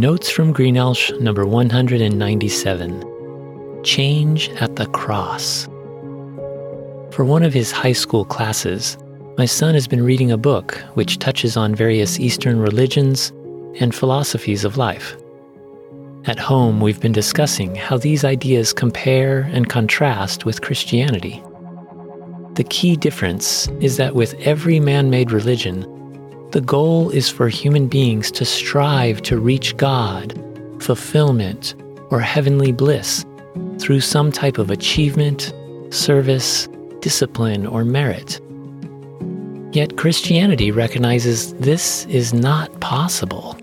Notes from Greenelsh number 197 Change at the Cross. For one of his high school classes, my son has been reading a book which touches on various Eastern religions and philosophies of life. At home, we've been discussing how these ideas compare and contrast with Christianity. The key difference is that with every man made religion, the goal is for human beings to strive to reach God, fulfillment, or heavenly bliss through some type of achievement, service, discipline, or merit. Yet Christianity recognizes this is not possible.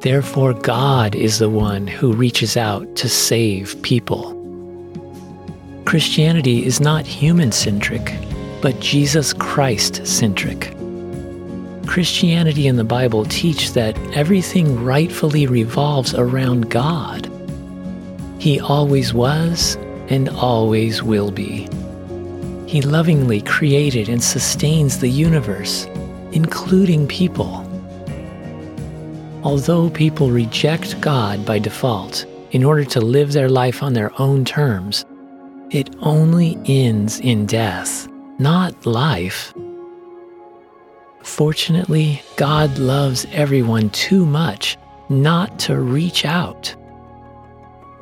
Therefore, God is the one who reaches out to save people. Christianity is not human centric, but Jesus Christ centric. Christianity and the Bible teach that everything rightfully revolves around God. He always was and always will be. He lovingly created and sustains the universe, including people. Although people reject God by default in order to live their life on their own terms, it only ends in death, not life. Fortunately, God loves everyone too much not to reach out.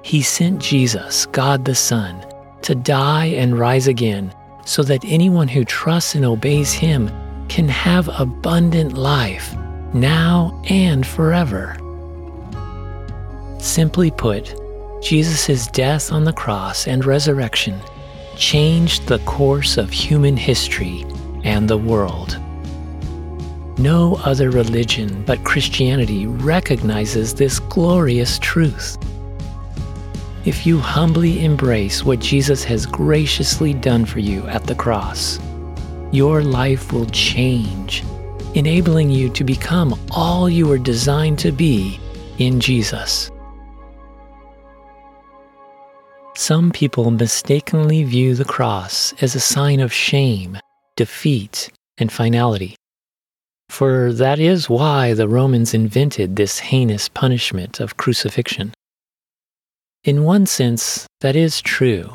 He sent Jesus, God the Son, to die and rise again so that anyone who trusts and obeys Him can have abundant life now and forever. Simply put, Jesus' death on the cross and resurrection changed the course of human history and the world. No other religion but Christianity recognizes this glorious truth. If you humbly embrace what Jesus has graciously done for you at the cross, your life will change, enabling you to become all you were designed to be in Jesus. Some people mistakenly view the cross as a sign of shame, defeat, and finality. For that is why the Romans invented this heinous punishment of crucifixion. In one sense, that is true.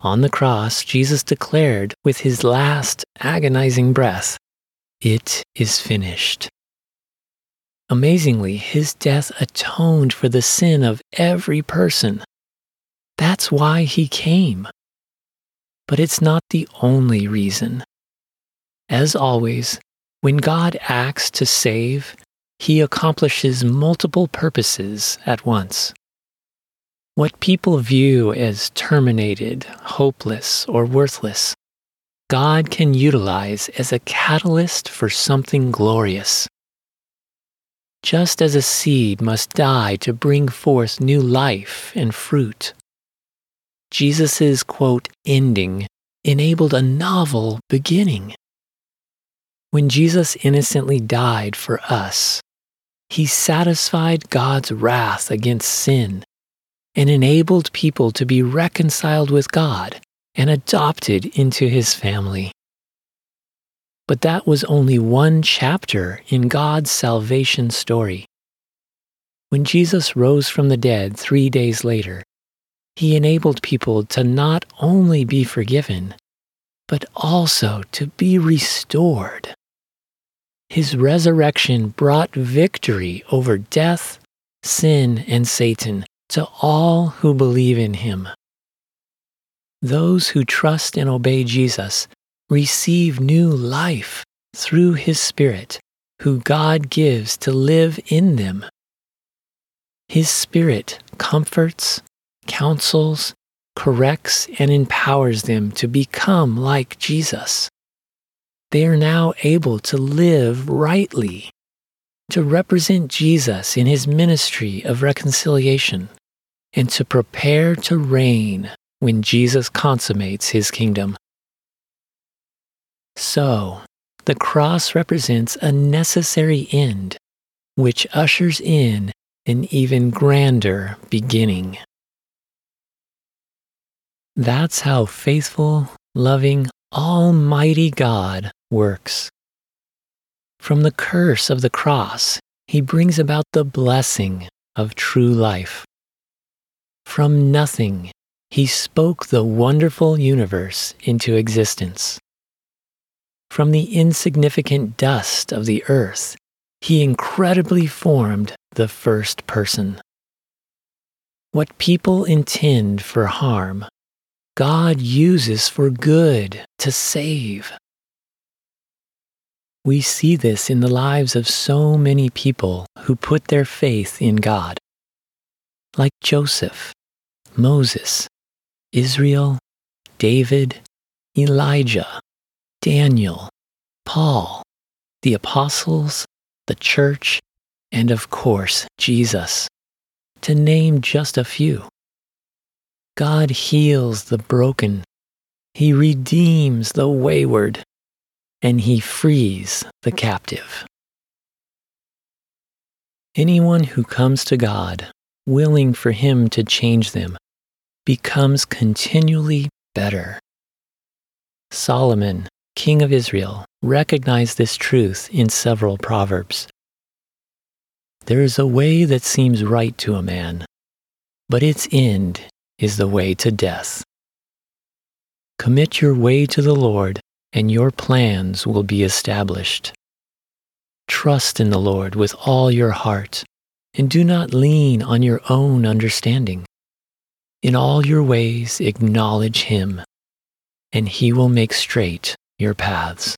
On the cross, Jesus declared with his last agonizing breath, It is finished. Amazingly, his death atoned for the sin of every person. That's why he came. But it's not the only reason. As always, when God acts to save, he accomplishes multiple purposes at once. What people view as terminated, hopeless, or worthless, God can utilize as a catalyst for something glorious. Just as a seed must die to bring forth new life and fruit, Jesus' quote, ending enabled a novel beginning. When Jesus innocently died for us, he satisfied God's wrath against sin and enabled people to be reconciled with God and adopted into his family. But that was only one chapter in God's salvation story. When Jesus rose from the dead three days later, he enabled people to not only be forgiven, but also to be restored. His resurrection brought victory over death, sin, and Satan to all who believe in him. Those who trust and obey Jesus receive new life through his Spirit, who God gives to live in them. His Spirit comforts, counsels, corrects, and empowers them to become like Jesus they are now able to live rightly, to represent Jesus in his ministry of reconciliation, and to prepare to reign when Jesus consummates his kingdom. So, the cross represents a necessary end, which ushers in an even grander beginning. That's how faithful, loving, Almighty God works. From the curse of the cross, he brings about the blessing of true life. From nothing, he spoke the wonderful universe into existence. From the insignificant dust of the earth, he incredibly formed the first person. What people intend for harm, God uses for good to save. We see this in the lives of so many people who put their faith in God, like Joseph, Moses, Israel, David, Elijah, Daniel, Paul, the apostles, the church, and of course, Jesus, to name just a few. God heals the broken, He redeems the wayward, and He frees the captive. Anyone who comes to God, willing for Him to change them, becomes continually better. Solomon, king of Israel, recognized this truth in several proverbs. There is a way that seems right to a man, but its end is the way to death. Commit your way to the Lord, and your plans will be established. Trust in the Lord with all your heart, and do not lean on your own understanding. In all your ways, acknowledge Him, and He will make straight your paths.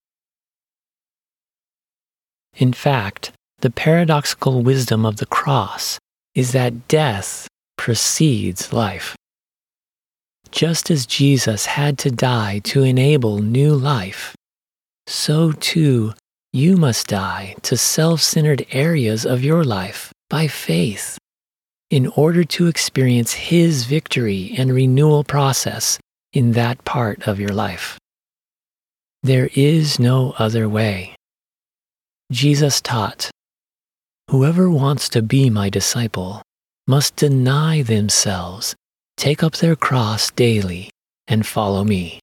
In fact, the paradoxical wisdom of the cross is that death precedes life. Just as Jesus had to die to enable new life, so too you must die to self centered areas of your life by faith in order to experience His victory and renewal process in that part of your life. There is no other way. Jesus taught, Whoever wants to be my disciple must deny themselves, take up their cross daily, and follow me.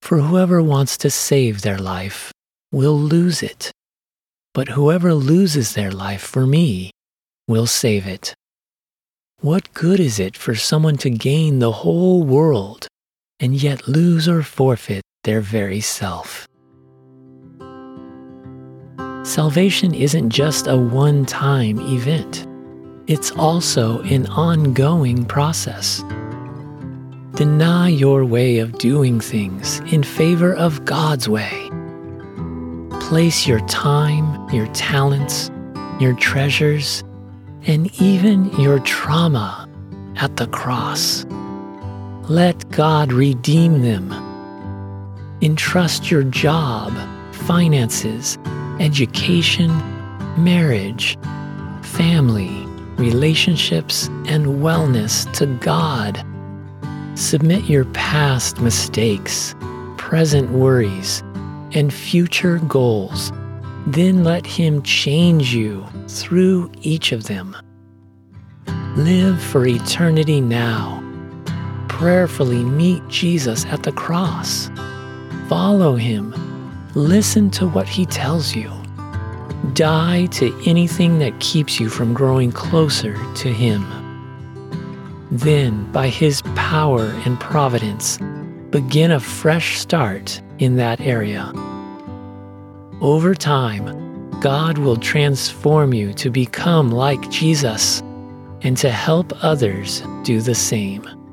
For whoever wants to save their life will lose it, but whoever loses their life for me will save it. What good is it for someone to gain the whole world and yet lose or forfeit their very self? Salvation isn't just a one time event, it's also an ongoing process. Deny your way of doing things in favor of God's way. Place your time, your talents, your treasures, and even your trauma at the cross. Let God redeem them. Entrust your job, finances, education, marriage, family, relationships, and wellness to God. Submit your past mistakes, present worries, and future goals then let Him change you through each of them. Live for eternity now. Prayerfully meet Jesus at the cross. Follow Him. Listen to what He tells you. Die to anything that keeps you from growing closer to Him. Then, by His power and providence, begin a fresh start in that area. Over time, God will transform you to become like Jesus and to help others do the same.